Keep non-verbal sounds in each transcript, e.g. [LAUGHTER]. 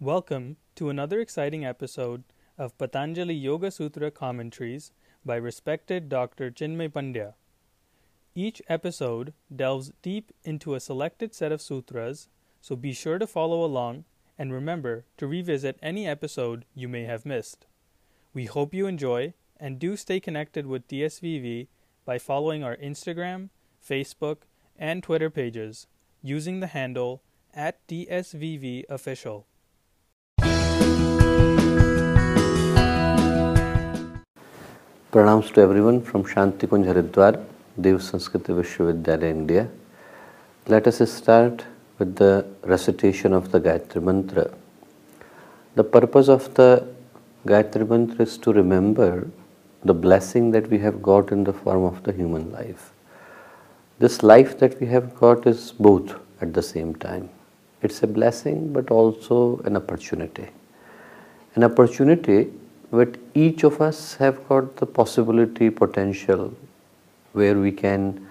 Welcome to another exciting episode of Patanjali Yoga Sutra commentaries by respected Dr. Chinmay Pandya. Each episode delves deep into a selected set of sutras, so be sure to follow along and remember to revisit any episode you may have missed. We hope you enjoy and do stay connected with DSVV by following our Instagram, Facebook, and Twitter pages using the handle at DSVV Official. Pranams to everyone from Shanti Kunj Haridwar, Dev Sanskriti Vishwavidyalaya, India. Let us start with the recitation of the Gayatri Mantra. The purpose of the Gayatri Mantra is to remember the blessing that we have got in the form of the human life. This life that we have got is both at the same time. It's a blessing but also an opportunity. An opportunity but each of us have got the possibility, potential where we can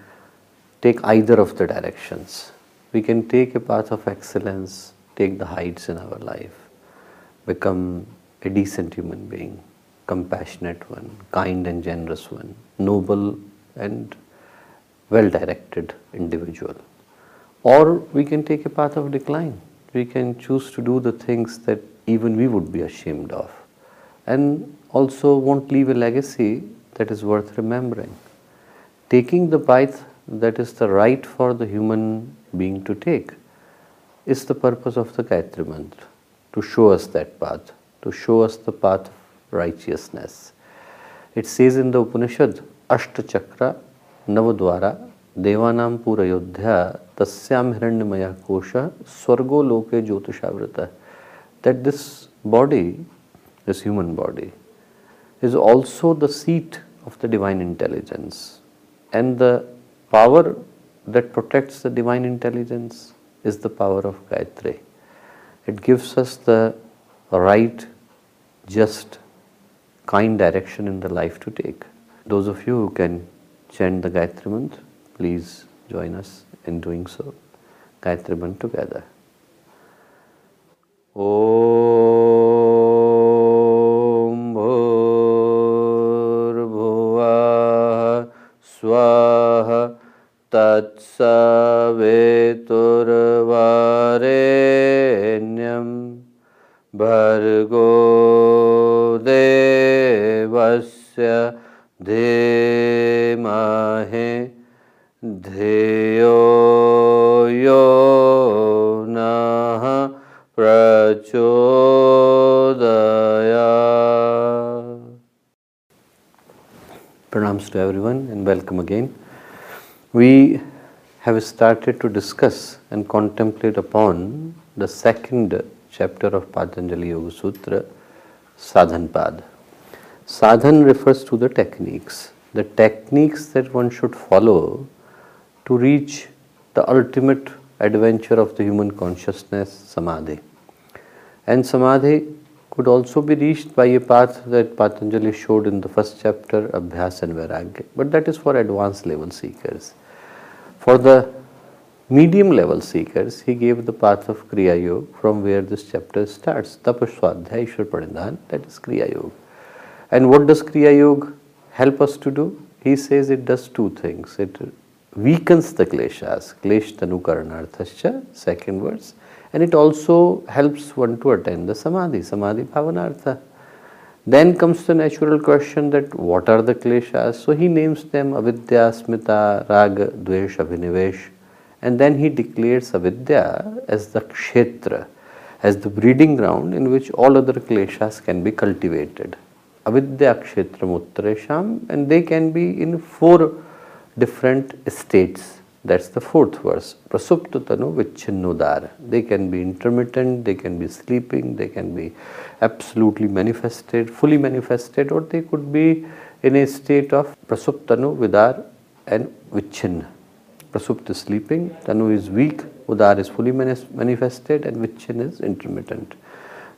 take either of the directions. We can take a path of excellence, take the heights in our life, become a decent human being, compassionate one, kind and generous one, noble and well directed individual. Or we can take a path of decline. We can choose to do the things that even we would be ashamed of and also won't leave a legacy that is worth remembering. Taking the path that is the right for the human being to take is the purpose of the Gayatri Mantra to show us that path, to show us the path of righteousness. It says in the Upanishad, Ashta Chakra Navadwara Devanam Purayodhya Tasyam Hiranyamaya Kosha Swargo Loke Jyotishavrata that this body this human body, is also the seat of the divine intelligence. And the power that protects the divine intelligence is the power of Gayatri. It gives us the right, just, kind direction in the life to take. Those of you who can chant the Gayatri Mantra, please join us in doing so. Gayatri Mantra together. Oh. तत्सवेतु We have started to discuss and contemplate upon the second chapter of Patanjali Yoga Sutra, Sadhan Pad. Sadhan refers to the techniques, the techniques that one should follow to reach the ultimate adventure of the human consciousness, Samadhi. And Samadhi could also be reached by a path that Patanjali showed in the first chapter, Abhyas and Vairagya. But that is for advanced level seekers. For the medium level seekers, he gave the path of Kriya Yoga from where this chapter starts. Tapaswadhyay Ishwar that is Kriya Yoga. And what does Kriya Yoga help us to do? He says it does two things. It weakens the kleshas, klesh tanukaranarthascha, second verse and it also helps one to attain the samadhi, samadhi bhavanartha. Then comes the natural question that what are the kleshas? So he names them avidya, asmita, raga, dvesh, abhinivesh. And then he declares avidya as the kshetra, as the breeding ground in which all other kleshas can be cultivated. Avidya kshetram uttaresham and they can be in four different states that's the fourth verse. Prasuptatanu vichinnodara. They can be intermittent, they can be sleeping, they can be absolutely manifested, fully manifested, or they could be in a state of prasuptanu, vidar, and vichinna. Prasupt is sleeping, tanu is weak, udar is fully manifested, and vichin is intermittent.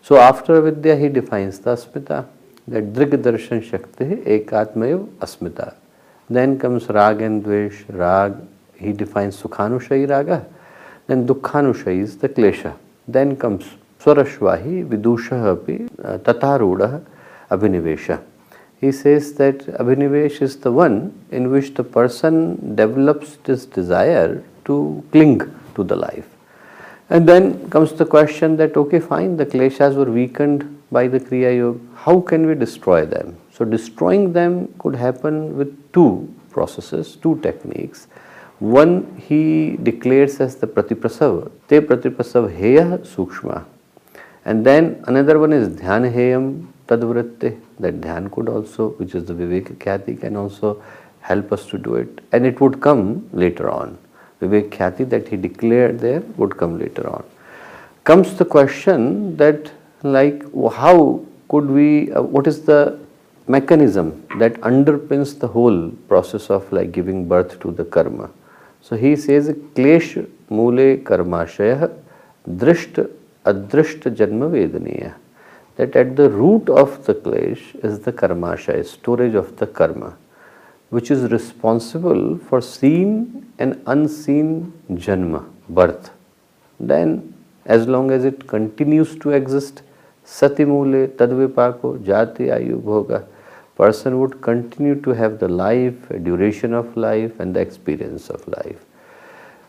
So after Vidya, he defines the asmita, that drig darshan shakti ekatmayav asmita. Then comes rag and dvesh, rag he defines Sukhanushayi raga, then Dukhanushayi is the klesha. Then comes Swarashvahi Vidusha api uh, Tatarudha Abhinivesha. He says that Abhinivesh is the one in which the person develops this desire to cling to the life. And then comes the question that okay fine the kleshas were weakened by the Kriya Yoga, how can we destroy them? So destroying them could happen with two processes, two techniques. One he declares as the Pratiprasava, Te Pratiprasav Heya Sukshma. And then another one is Dhyan Heyam Tadvritti, that dhyan could also, which is the Vivek Khyati, can also help us to do it. And it would come later on. Vivek Khyati that he declared there would come later on. Comes the question that like how could we, uh, what is the mechanism that underpins the whole process of like giving birth to the karma. So he says क्लेश मूले कर्माशय दृष्ट अदृष्ट जन्म वेदनीय that at the root of the क्लेश is the कर्माशय storage of the karma which is responsible for seen and unseen जन्म birth then as long as it continues to exist सतिमूल्य तद विपाको जाति आयु भोग person would continue to have the life, duration of life and the experience of life.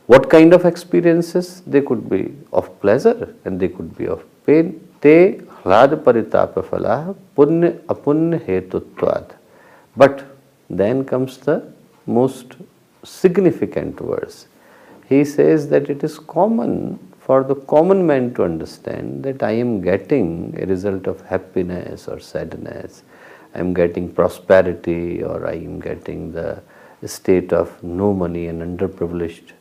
What kind of experiences? They could be of pleasure and they could be of pain. Te hlad paritapa phala punya apunya. But then comes the most significant verse. He says that it is common for the common man to understand that I am getting a result of happiness or sadness, I am getting prosperity or I am getting the state of no money and underprivileged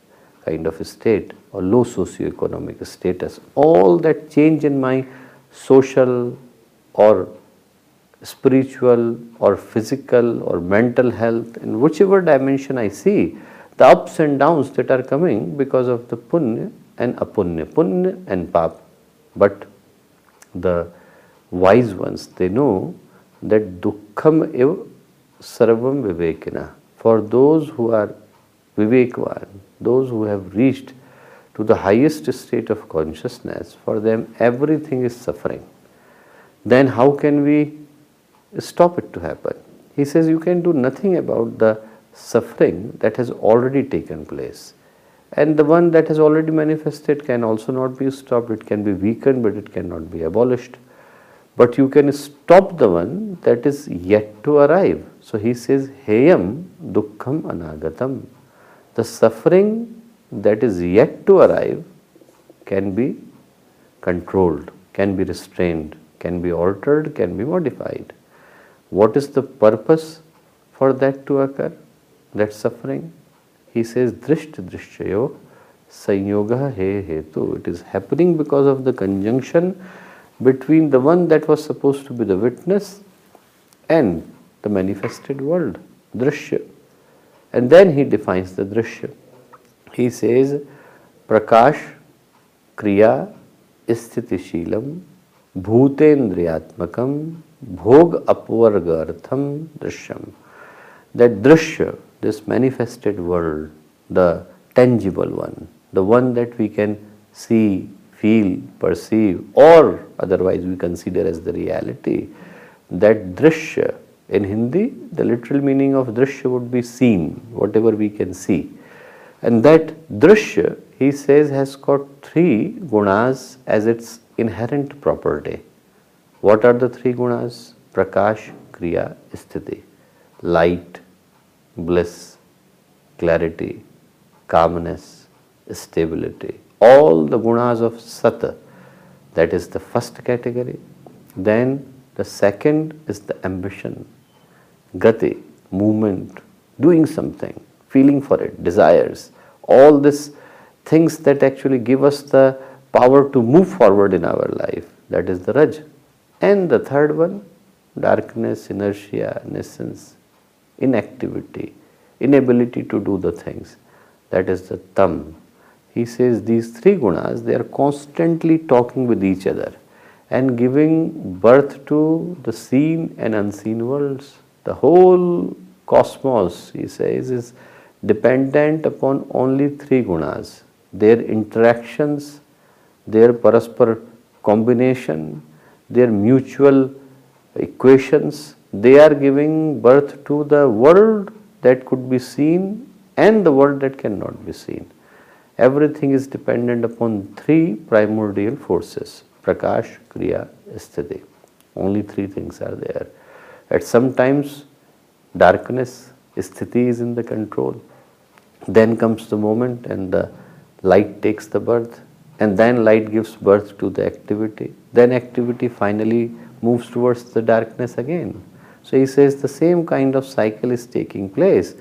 kind of state or low socio-economic status. All that change in my social or spiritual or physical or mental health, in whichever dimension I see, the ups and downs that are coming because of the punya and apunya, punya and pap. But the wise ones, they know that dukkham ev sarvam vivekina. For those who are vivekvan, those who have reached to the highest state of consciousness, for them everything is suffering. Then how can we stop it to happen. He says you can do nothing about the suffering that has already taken place. And the one that has already manifested can also not be stopped. It can be weakened, but it cannot be abolished. But you can stop the one that is yet to arrive. So he says, Heyam dukkham anagatam. The suffering that is yet to arrive can be controlled, can be restrained, can be altered, can be modified. What is the purpose for that to occur? That suffering? He says, Drisht Drishchayo Sanyoga He Hetu. It is happening because of the conjunction between the one that was supposed to be the witness and the manifested world, Drishya. And then he defines the Drishya. He says, Prakash Kriya Isthitishilam Bhutendriyatmakam Bhog apvargartham drishyam. That drishya, this manifested world, the tangible one, the one that we can see, feel, perceive, or otherwise we consider as the reality, that drishya, in Hindi, the literal meaning of drishya would be seen, whatever we can see. And that drishya, he says, has got three gunas as its inherent property. What are the three gunas? Prakash, Kriya, Sthiti. Light, bliss, clarity, calmness, stability. All the gunas of Sat, that is the first category. Then the second is the ambition, Gati, movement, doing something, feeling for it, desires. All these things that actually give us the power to move forward in our life. That is the Raj. And the third one, darkness, inertia, nescience, inactivity, inability to do the things. That is the tam. He says these three gunas, they are constantly talking with each other and giving birth to the seen and unseen worlds. The whole cosmos, he says, is dependent upon only three gunas. Their interactions, their paraspar combination, their mutual equations, they are giving birth to the world that could be seen and the world that cannot be seen. Everything is dependent upon three primordial forces Prakash, Kriya, Sthiti. Only three things are there. At some times, darkness, Sthiti is in the control. Then comes the moment and the light takes the birth and then light gives birth to the activity. Then activity finally moves towards the darkness again. So he says the same kind of cycle is taking place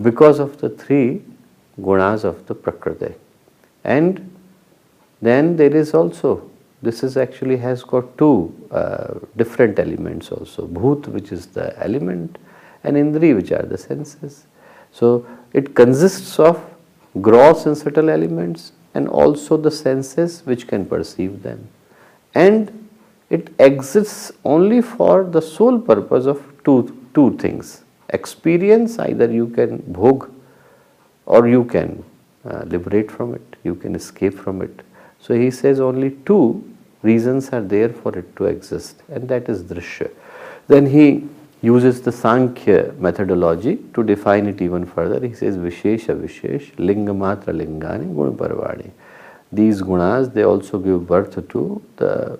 because of the three gunas of the Prakriti. And then there is also, this is actually has got two uh, different elements also, Bhut which is the element and Indri which are the senses. So it consists of gross and subtle elements and also the senses which can perceive them. And it exists only for the sole purpose of two, two things. Experience, either you can bhog or you can uh, liberate from it, you can escape from it. So he says only two reasons are there for it to exist and that is drishya. Then he uses the Sankhya methodology to define it even further. He says Vishesha Vishesh Lingamatra Lingani Gunaparvani. These gunas they also give birth to the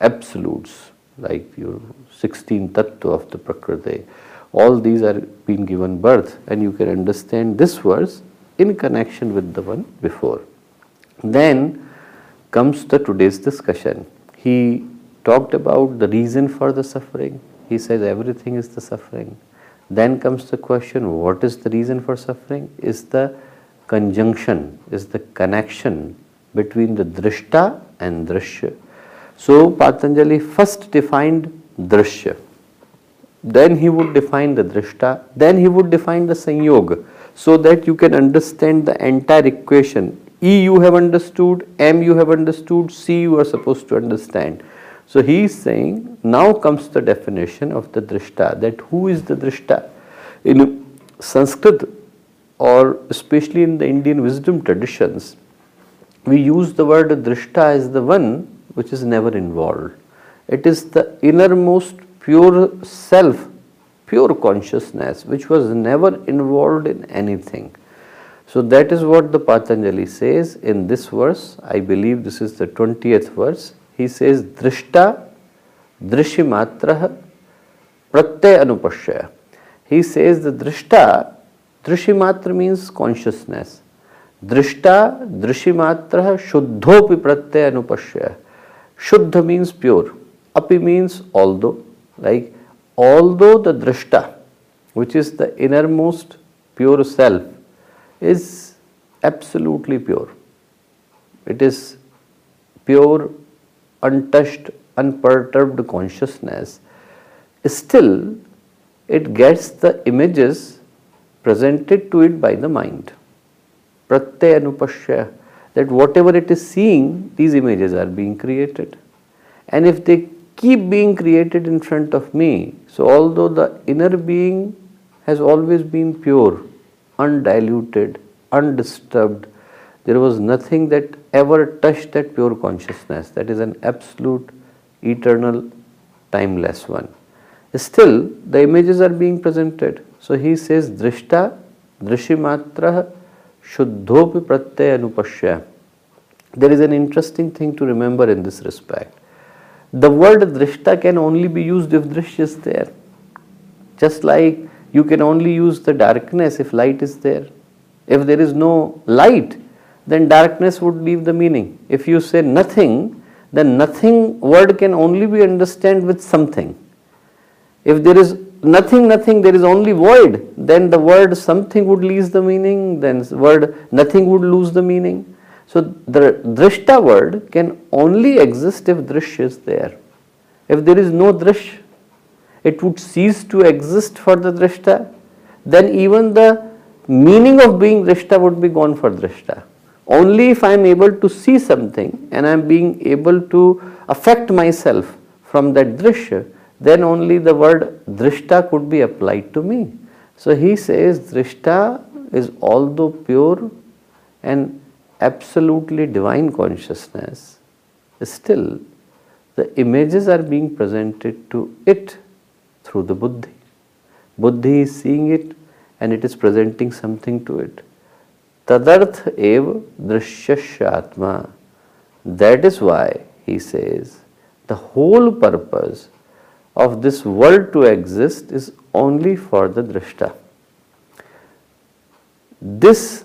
absolutes like your 16 tattva of the Prakriti. All these are being given birth and you can understand this verse in connection with the one before. Then comes the today's discussion. He talked about the reason for the suffering. He says everything is the suffering. Then comes the question what is the reason for suffering? Is the conjunction, is the connection between the drishta and drishya. So Patanjali first defined drishya. Then he would define the drishta. Then he would define the sanyoga so that you can understand the entire equation. E you have understood, M you have understood, C you are supposed to understand. So he is saying now comes the definition of the drishta that who is the drishta? In Sanskrit or especially in the Indian wisdom traditions, we use the word drishta as the one which is never involved. It is the innermost pure self, pure consciousness, which was never involved in anything. So that is what the Patanjali says in this verse. I believe this is the 20th verse. He says, Drishta Drishimatraha Pratyay Anupashya. He says the Drishta, Drishimatra means consciousness. Drishta Drishimatraha Shuddhopi Pratyay Anupashya. Shuddha means pure. Api means although. Like although the drishta, which is the innermost pure self, is absolutely pure. It is pure, untouched, unperturbed consciousness. Still, it gets the images presented to it by the mind. Pratyay anupashya that whatever it is seeing, these images are being created. And if they keep being created in front of me, so although the inner being has always been pure, undiluted, undisturbed, there was nothing that ever touched that pure consciousness. That is an absolute, eternal, timeless one. Still, the images are being presented. So he says, Drishta, Drishimatraha, Shuddhopi Pratyay Anupashya. There is an interesting thing to remember in this respect. The word Drishta can only be used if Drishya is there. Just like you can only use the darkness if light is there. If there is no light, then darkness would leave the meaning. If you say nothing, then nothing word can only be understood with something. If there is nothing, nothing, there is only void, then the word something would lose the meaning, then word nothing would lose the meaning. So the drishta word can only exist if drish is there. If there is no drish, it would cease to exist for the drishta, then even the meaning of being drishta would be gone for drishta. Only if I am able to see something and I am being able to affect myself from that drishya, then only the word drishta could be applied to me. So he says drishta is although pure and absolutely divine consciousness, still the images are being presented to it through the buddhi. Buddhi is seeing it and it is presenting something to it. Tadarth ev drishyasya atma. That is why he says the whole purpose of this world to exist is only for the drishta. This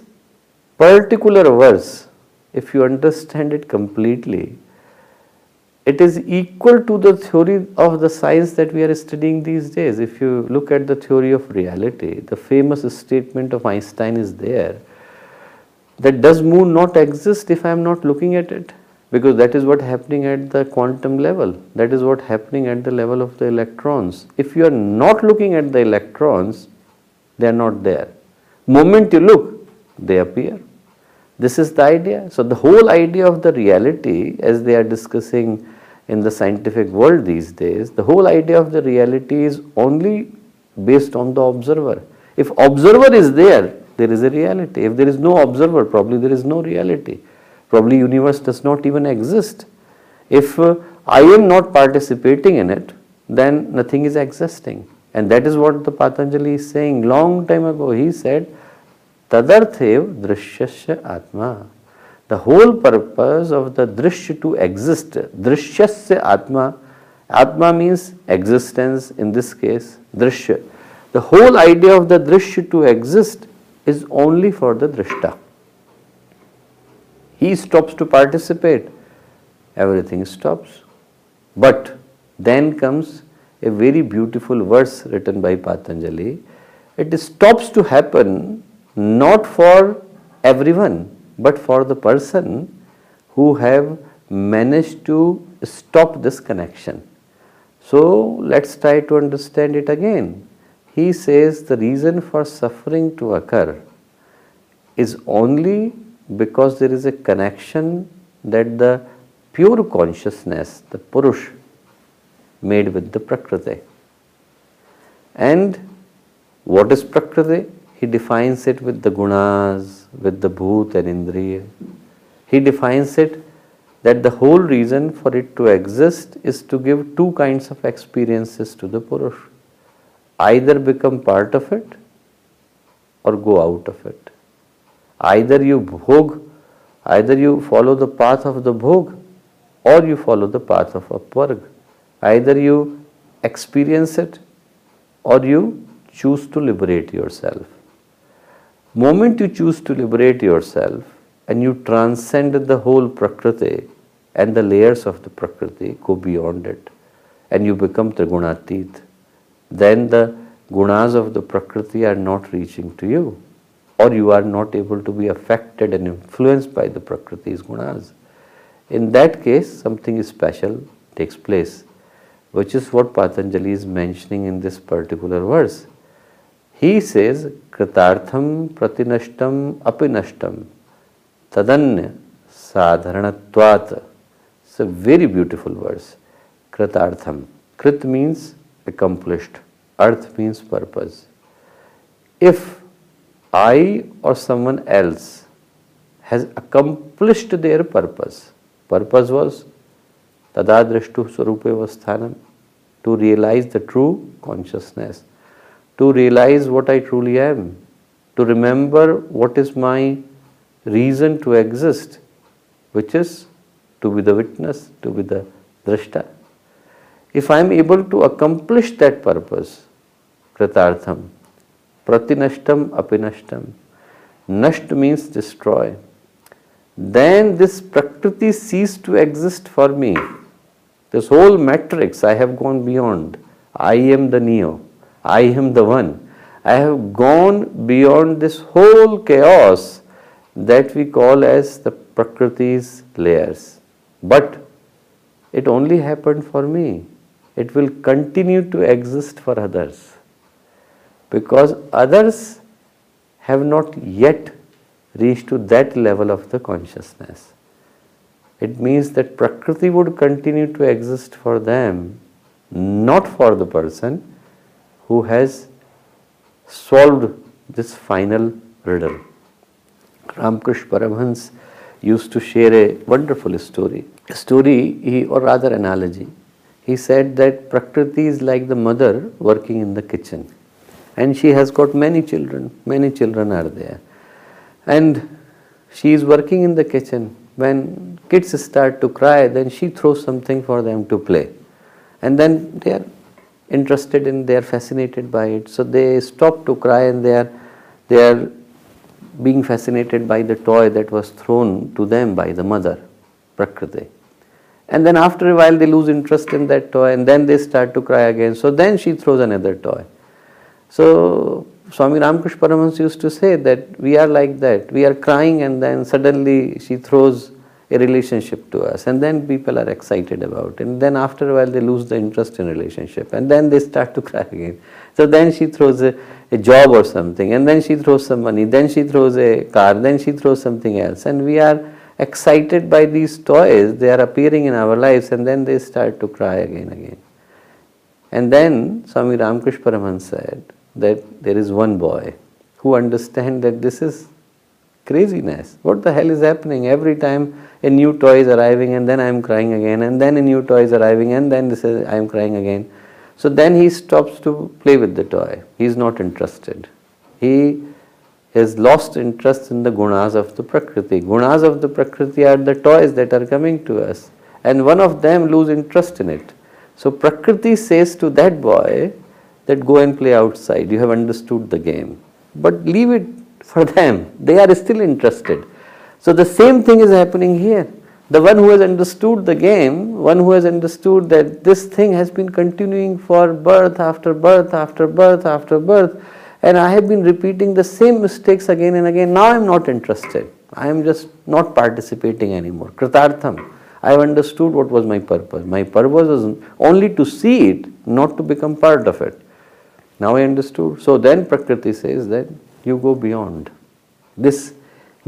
particular verse, if you understand it completely, it is equal to the theory of the science that we are studying these days. If you look at the theory of reality, the famous statement of Einstein is there that does moon not exist if I am not looking at it? Because that is what happening at the quantum level. That is what happening at the level of the electrons. If you are not looking at the electrons, they are not there. Moment you look, they appear. This is the idea. So the whole idea of the reality as they are discussing in the scientific world these days, the whole idea of the reality is only based on the observer. If observer is there, there is a reality. If there is no observer, probably there is no reality. Probably universe does not even exist. If uh, I am not participating in it, then nothing is existing. And that is what the Patanjali is saying long time ago. He said, Tadarthev drishyasya atma. The whole purpose of the drishya to exist, drishyasya atma, atma means existence in this case, drishya. The whole idea of the drishya to exist is only for the drishta. He stops to participate, everything stops. But then comes a very beautiful verse written by Patanjali. It stops to happen not for everyone, but for the person who have managed to stop this connection. So let's try to understand it again. He says the reason for suffering to occur is only because there is a connection that the pure consciousness, the Purush, made with the Prakriti. And what is Prakriti? He defines it with the gunas, with the bhoot and indriya. He defines it that the whole reason for it to exist is to give two kinds of experiences to the Purush. Either become part of it or go out of it. Either you bhog, either you follow the path of the bhog or you follow the path of apvarg. Either you experience it or you choose to liberate yourself. Moment you choose to liberate yourself and you transcend the whole Prakriti and the layers of the Prakriti, go beyond it, and you become Trigunatit, then the gunas of the Prakriti are not reaching to you, or you are not able to be affected and influenced by the Prakriti's gunas. In that case, something special takes place, which is what Patanjali is mentioning in this particular verse. He says, Kritartham pratinashtam apinashtam tadanya sadharanatvat. It's a very beautiful verse. Kritartham. Krit means accomplished. Arth means purpose. If I or someone else has accomplished their purpose, purpose was tadadrashtu sarupe vasthanam, to realize the true consciousness, to realize what I truly am, to remember what is my reason to exist, which is to be the witness, to be the drashta. If I am able to accomplish that purpose, kritartham, pratinashtam apinashtam, nasht means destroy, then this prakriti cease to exist for me. This whole matrix I have gone beyond. I am the Neo. I am the one. I have gone beyond this whole chaos that we call as the Prakriti's layers. But it only happened for me. It will continue to exist for others because others have not yet reached to that level of the consciousness. It means that Prakriti would continue to exist for them, not for the person who has solved this final riddle. Ramkrishna Paramhans used to share a wonderful story. A story, he, or rather analogy. He said that Prakriti is like the mother working in the kitchen. And she has got many children, many children are there. And she is working in the kitchen. When kids start to cry, then she throws something for them to play. And then they are interested in, they are fascinated by it. So they stop to cry and they are, they are being fascinated by the toy that was thrown to them by the mother, Prakriti. And then after a while they lose interest in that toy and then they start to cry again. So then she throws another toy. So Swami Ramakrishna Paramahansa used to say that we are like that. We are crying and then suddenly she throws a relationship to us. And then people are excited about it. And then after a while they lose the interest in relationship. And then they start to [LAUGHS] cry again. So then she throws a, a job or something. And then she throws some money. Then she throws a car. Then she throws something else. And we are excited by these toys. They are appearing in our lives. And then they start to cry again again. And then Swami Ramakrishna Paramahansa said that there is one boy who understands that this is craziness. What the hell is happening? Every time a new toy is arriving and then I am crying again and then a new toy is arriving and then this is I am crying again. So then he stops to play with the toy. He is not interested. He has lost interest in the gunas of the Prakriti. Gunas of the Prakriti are the toys that are coming to us and one of them lose interest in it. So Prakriti says to that boy that go and play outside, you have understood the game. But leave it for them, they are still interested. So the same thing is happening here. The one who has understood the game, one who has understood that this thing has been continuing for birth after birth after birth after birth, and I have been repeating the same mistakes again and again. Now I am not interested. I am just not participating anymore. Kritartham. I have understood what was my purpose. My purpose was only to see it, not to become part of it. Now I understood. So then Prakriti says that you go beyond. This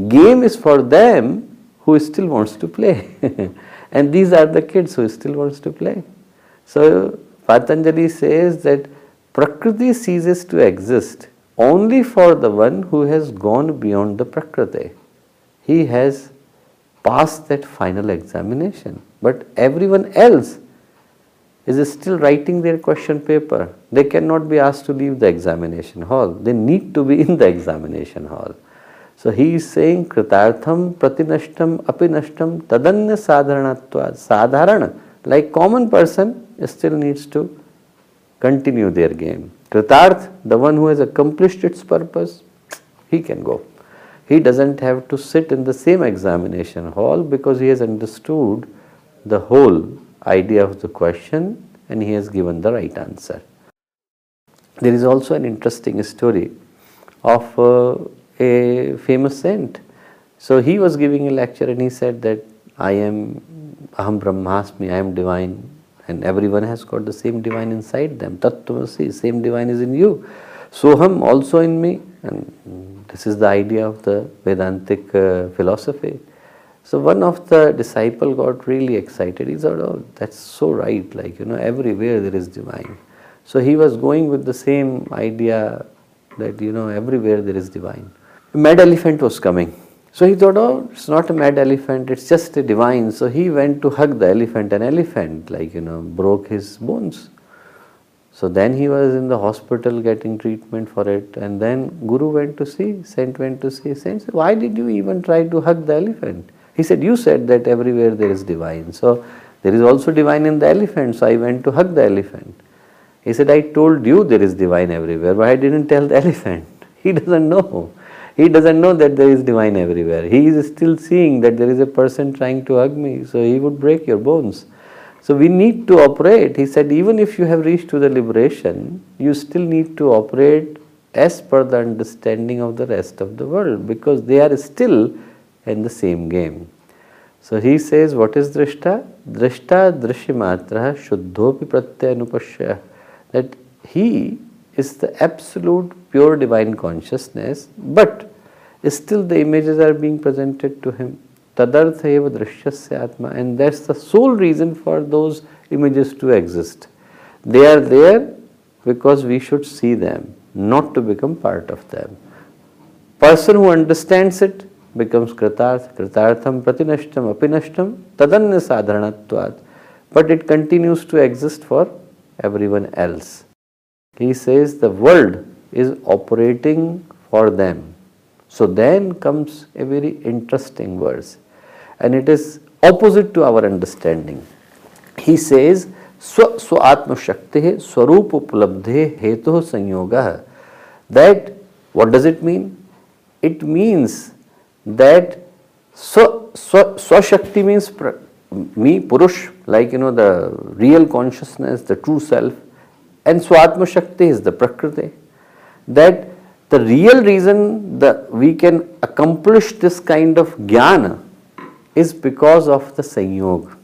game is for them who still wants to play. [LAUGHS] and these are the kids who still wants to play. So Patanjali says that Prakriti ceases to exist only for the one who has gone beyond the Prakriti. He has passed that final examination. But everyone else is still writing their question paper. They cannot be asked to leave the examination hall. They need to be in the examination hall. So he is saying kritartham pratinashtam apinashtam tadanya sadharanatva. Sadharana, like common person, still needs to continue their game. Kritarth, the one who has accomplished its purpose, he can go. He doesn't have to sit in the same examination hall because he has understood the whole idea of the question and he has given the right answer. There is also an interesting story of uh, a famous saint. So he was giving a lecture and he said that I am Aham Brahmasmi, I am divine and everyone has got the same divine inside them. Tattvamasi, same divine is in you. Soham also in me and this is the idea of the Vedantic uh, philosophy. So one of the disciple got really excited. He thought, oh, that's so right. Like, you know, everywhere there is divine. So he was going with the same idea that, you know, everywhere there is divine. A mad elephant was coming. So he thought, oh, it's not a mad elephant, it's just a divine. So he went to hug the elephant. An elephant, like, you know, broke his bones. So then he was in the hospital getting treatment for it. And then Guru went to see, Saint went to see. Saint said, why did you even try to hug the elephant? He said, You said that everywhere there is divine. So there is also divine in the elephant. So I went to hug the elephant. He said, I told you there is divine everywhere, but I didn't tell the [LAUGHS] elephant. He doesn't know. He doesn't know that there is divine everywhere. He is still seeing that there is a person trying to hug me, so he would break your bones. So we need to operate. He said, even if you have reached to the liberation, you still need to operate as per the understanding of the rest of the world because they are still in the same game. So he says, what is drishta? Drishta drishyamatra shuddhopi pratyanupashya. That he is the absolute pure divine consciousness, but still the images are being presented to him. Tadartha eva drishyasya atma. And that's the sole reason for those images to exist. They are there because we should see them, not to become part of them. Person who understands it becomes kritarth, kritartham pratinashtam apinashtam tadanya sadharanatvat. But it continues to exist for everyone else. He says the world is operating for them. So then comes a very interesting verse and it is opposite to our understanding. He says, swa atma shakti swarup upalabdhe hetu sanyoga. That, what does it mean? It means that swa, swashakti means me, Purush, like you know, the real consciousness, the true self, and Swatma Shakti is the Prakriti. That the real reason that we can accomplish this kind of jnana is because of the Sanyog.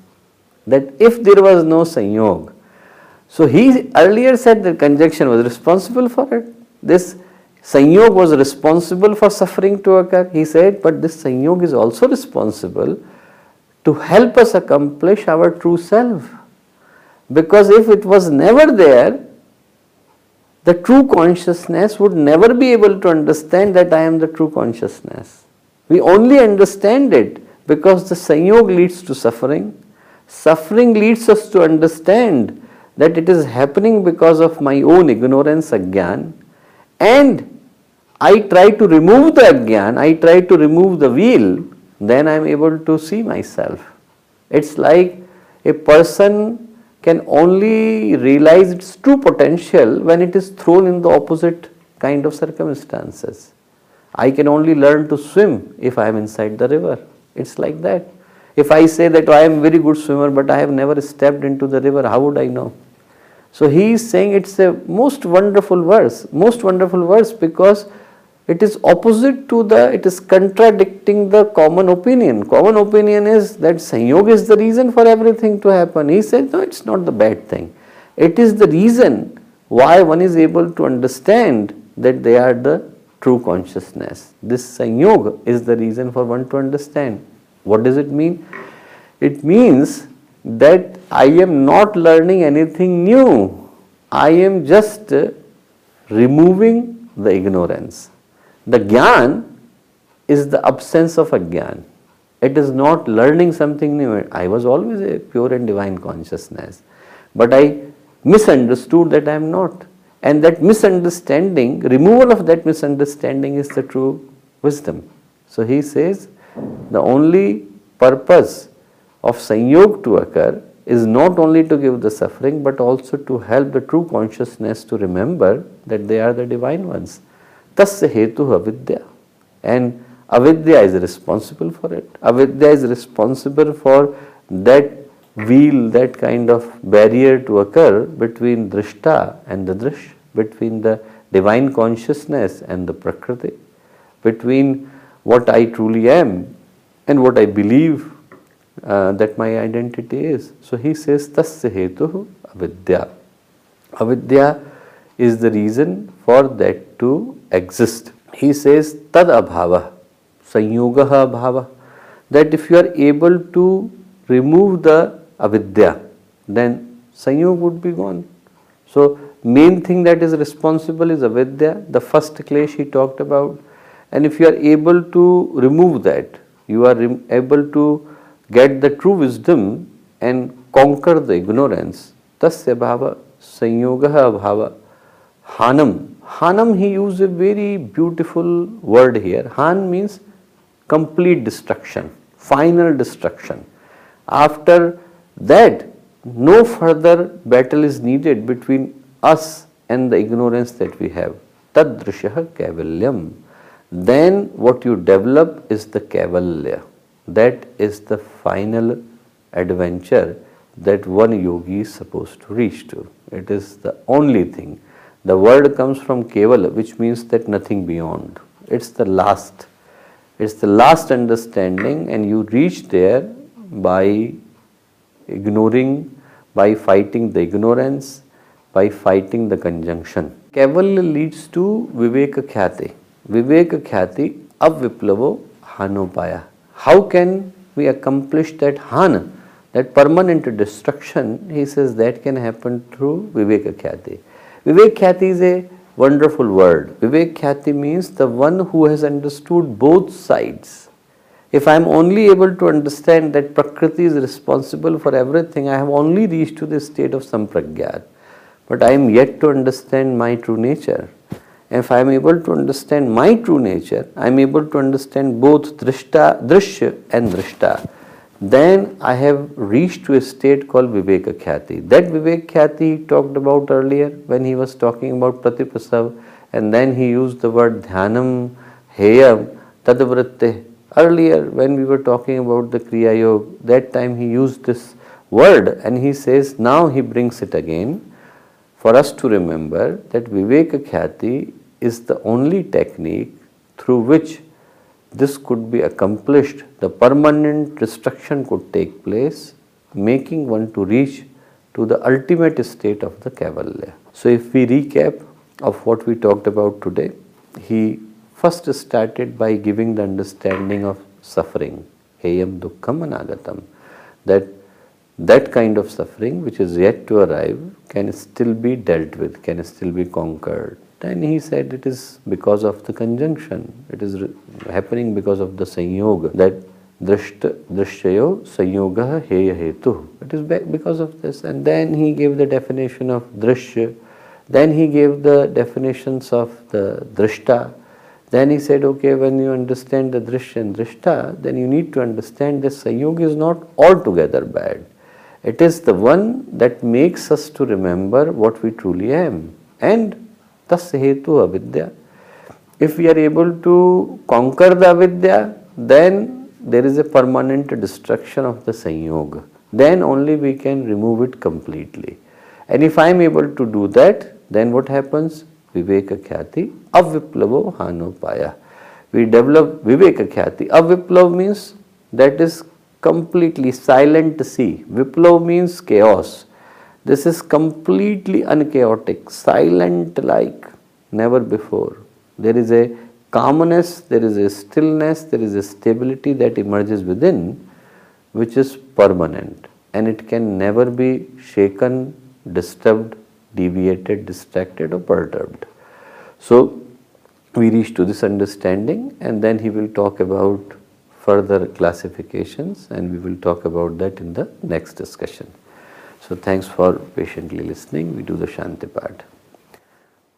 That if there was no Sanyog, so he earlier said that conjunction was responsible for it. This Sanyog was responsible for suffering to occur. He said, but this Sanyog is also responsible to help us accomplish our true self. Because if it was never there, the true consciousness would never be able to understand that I am the true consciousness. We only understand it because the sanyog leads to suffering. Suffering leads us to understand that it is happening because of my own ignorance, agyan, and I try to remove the agyan, I try to remove the wheel, then I am able to see myself. It's like a person can only realize its true potential when it is thrown in the opposite kind of circumstances. I can only learn to swim if I am inside the river. It's like that. If I say that I am very good swimmer but I have never stepped into the river, how would I know? So he is saying it's a most wonderful verse, most wonderful verse because it is opposite to the, it is contradicting the common opinion. Common opinion is that Sanyog is the reason for everything to happen. He said, no, it's not the bad thing. It is the reason why one is able to understand that they are the true consciousness. This Sanyog is the reason for one to understand. What does it mean? It means that I am not learning anything new. I am just removing the ignorance. The Gyan is the absence of a Gyan. It is not learning something new. I was always a pure and divine consciousness. But I misunderstood that I am not. And that misunderstanding, removal of that misunderstanding is the true wisdom. So he says the only purpose of Sanyog to occur is not only to give the suffering but also to help the true consciousness to remember that they are the divine ones. Tasya hetu avidya. And avidya is responsible for it. Avidya is responsible for that wheel, that kind of barrier to occur between drishta and the drish, between the divine consciousness and the prakriti, between what I truly am and what I believe uh, that my identity is. So he says, Tasya hetu avidya. Avidya is the reason for that to exist. He says tad abhava, sanyogaha abhava, that if you are able to remove the avidya, then sanyog would be gone. So main thing that is responsible is avidya, the first klesh he talked about. And if you are able to remove that, you are able to get the true wisdom and conquer the ignorance. Tasya bhava, sanyogaha bhava, hanam, Hanam, he used a very beautiful word here. Han means complete destruction, final destruction. After that, no further battle is needed between us and the ignorance that we have. Tadrishah kavalyam. Then what you develop is the kavalya. That is the final adventure that one yogi is supposed to reach to. It is the only thing. The word comes from Keval, which means that nothing beyond. It's the last. It's the last understanding, and you reach there by ignoring, by fighting the ignorance, by fighting the conjunction. Keval leads to Viveka Khyati. Viveka Khyati avviplavo hanopaya. How can we accomplish that hana, that permanent destruction? He says that can happen through Viveka Khyati. Vivek Khyati is a wonderful word. Vivek Khyati means the one who has understood both sides. If I am only able to understand that Prakriti is responsible for everything, I have only reached to the state of sampragyat. But I am yet to understand my true nature. If I am able to understand my true nature, I am able to understand both drishta, drishya and drishta. Then I have reached to a state called Viveka Khyati. That Viveka Khyati he talked about earlier when he was talking about Pratiprasav and then he used the word Dhyanam, Heyam, Tadavritte. Earlier when we were talking about the Kriya Yoga, that time he used this word and he says now he brings it again for us to remember that Viveka Khyati is the only technique through which this could be accomplished, the permanent destruction could take place, making one to reach to the ultimate state of the Kaivalya. So, if we recap of what we talked about today, he first started by giving the understanding of suffering, heyam dukkham anagatam, that that kind of suffering which is yet to arrive can still be dealt with, can still be conquered. Then he said it is because of the conjunction, it is happening because of the sanyoga, that drishta, drishyayo sanyoga heya hetu. It is because of this. And then he gave the definition of drishya, then he gave the definitions of the drishta. Then he said, okay, when you understand the drishya and drishta, then you need to understand that sanyoga is not altogether bad. It is the one that makes us to remember what we truly am. And तस् हेतु अविद्या। If you are able to conquer the अविद्या then there is a permanent destruction of the संयोग। Then only we can remove it completely and if I am able to do that then what happens विवेक ख्याति अविप्लवो हानो पाया we develop विवेक ख्याति अविप्लव means that is completely silent C Viplav means chaos This is completely unchaotic, silent like never before. There is a calmness, there is a stillness, there is a stability that emerges within which is permanent and it can never be shaken, disturbed, deviated, distracted or perturbed. So we reach to this understanding and then he will talk about further classifications and we will talk about that in the next discussion. So thanks for patiently listening. We do the Shanti part.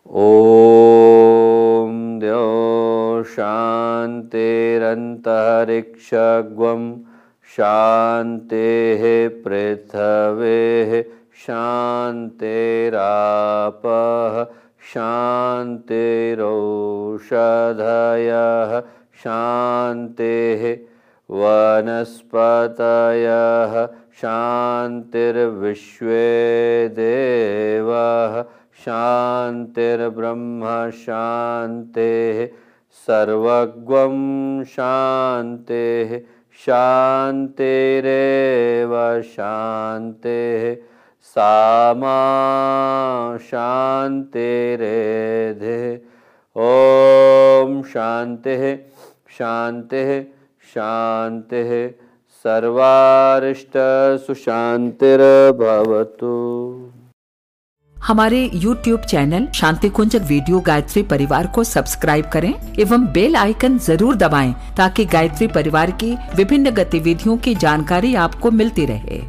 ॐ द्यो शान्तिरन्तरिक्षग्वं शान्तेः पृथवेः शान्तिरापः शान्तिरोषधयः शान्तेः वनस्पतयः शान्तिर्विश्वे देवः शान्तिर्ब्रह्म शान्तेः सर्वगं शान्तेः शान्तिरेव शान्तेः सामा शान्तिरेधे ॐ शान्तिः शान्तिः शान्तिः सर्वारिष्ट भवतु हमारे YouTube channel Shanti Kunj video Gayatri Parivar को सब्सक्राइब करें एवं बेल आइकन ज़रूर दबाएँ ताकि गायत्री परिवार की विभिन्न गतिविधियों की जानकारी आपको मिलती रहे।